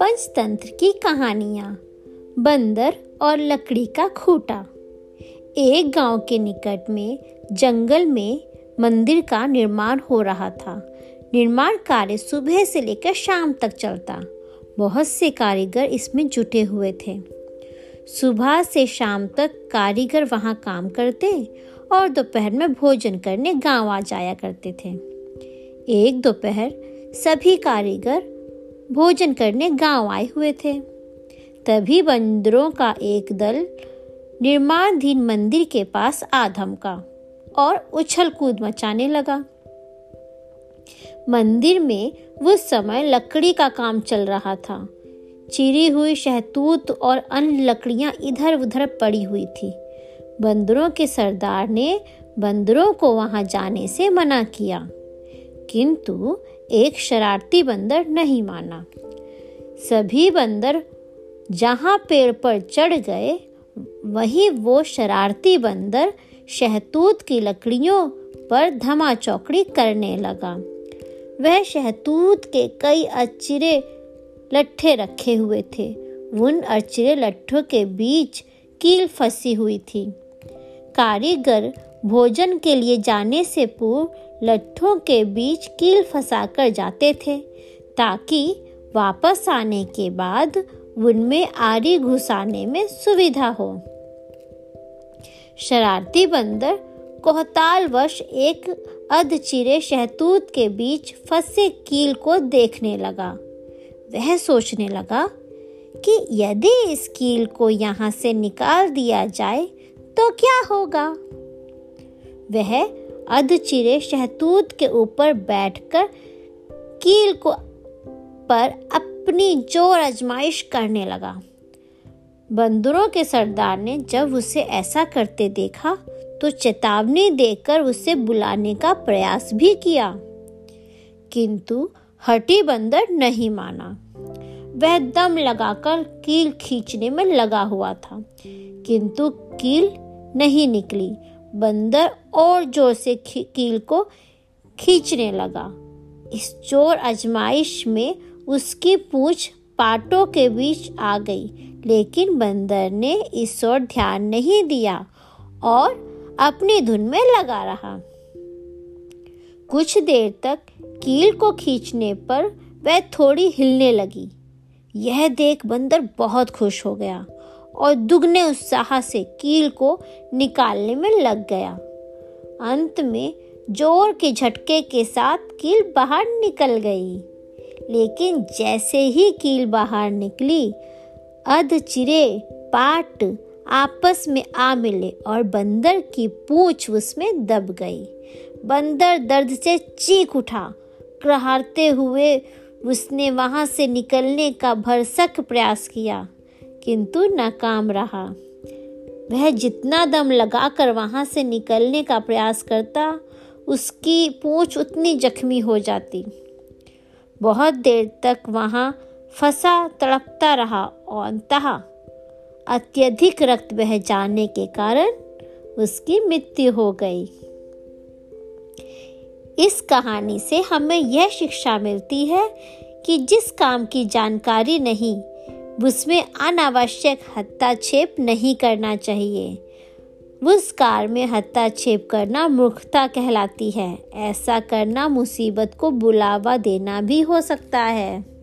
पंचतंत्र की कहानियाँ, बंदर और लकड़ी का खूटा। एक गाँव के निकट में, जंगल में मंदिर का निर्माण हो रहा था। निर्माण कार्य सुबह से लेकर शाम तक चलता। बहुत से कारीगर इसमें जुटे हुए थे। सुबह से शाम तक कारीगर वहाँ काम करते और दोपहर में भोजन करने गाँव आ जाया करते थे। एक दोपहर सभी कारीगर भोजन करने गाँव आए हुए थे। तभी बंदरों का एक दल निर्माणाधीन मंदिर के पास आ धमका और उछल कूद मचाने लगा। मंदिर में उस समय लकड़ी का काम चल रहा था। चिरी हुई शहतूत और अन्य लकड़ियाँ इधर उधर पड़ी हुई थी। बंदरों के सरदार ने बंदरों को वहाँ जाने से मना किया, किंतु एक शरारती बंदर नहीं माना। सभी बंदर जहाँ पेड़ पर चढ़ गए, वहीं वो शरारती बंदर शहतूत की लकड़ियों पर धमा चौकड़ी करने लगा। वह शहतूत के कई अचिरे लट्ठे रखे हुए थे। उन अचिरे लट्ठों के बीच कील फंसी हुई थी। कारीगर भोजन के लिए जाने से पूर्व लट्ठों के बीच कील फंसाकर जाते थे, ताकि वापस आने के बाद उनमें आरी घुसाने में सुविधा हो। शरारती बंदर कोहताल वश एक अधचिरे शहतूत के बीच फंसे कील को देखने लगा। वह सोचने लगा कि यदि इस कील को यहाँ से निकाल दिया जाए तो क्या होगा? वह अधचिरे शहतूत के ऊपर बैठकर कील को पर अपनी ज़ोर आजमाइश करने लगा। बंदरों के सरदार ने जब उसे ऐसा करते देखा तो चेतावनी देकर उसे बुलाने का प्रयास भी किया। किंतु हटी बंदर नहीं माना। वह दम लगाकर कील खींचने में लगा हुआ था। किंतु कील नहीं निकली। बंदर और ज़ोर से कील को खींचने लगा। इस ज़ोर आजमाइश में उसकी पूछ पाटों के बीच आ गई, लेकिन बंदर ने इस ओर ध्यान नहीं दिया और अपनी धुन में लगा रहा। कुछ देर तक कील को खींचने पर वह थोड़ी हिलने लगी। यह देख बंदर बहुत खुश हो गया। और दुगने उत्साह से कील को निकालने में लग गया। अंत में ज़ोर के झटके के साथ कील बाहर निकल गई। लेकिन जैसे ही कील बाहर निकली, अध चिरे पाट आपस में आ मिले और बंदर की पूछ उसमें दब गई। बंदर दर्द से चीख उठा। प्रहारते हुए उसने वहाँ से निकलने का भरसक प्रयास किया। किंतु नाकाम रहा। वह जितना दम लगाकर वहाँ से निकलने का प्रयास करता, उसकी पूंछ उतनी जख्मी हो जाती। बहुत देर तक वहाँ फंसा तड़पता रहा और अंतः अत्यधिक रक्त बह जाने के कारण उसकी मृत्यु हो गई। इस कहानी से हमें यह शिक्षा मिलती है कि जिस काम की जानकारी नहीं उसमें अनावश्यक हस्ताक्षेप नहीं करना चाहिए। उस कार में हस्ताक्षेप करना मूर्खता कहलाती है। ऐसा करना मुसीबत को बुलावा देना भी हो सकता है।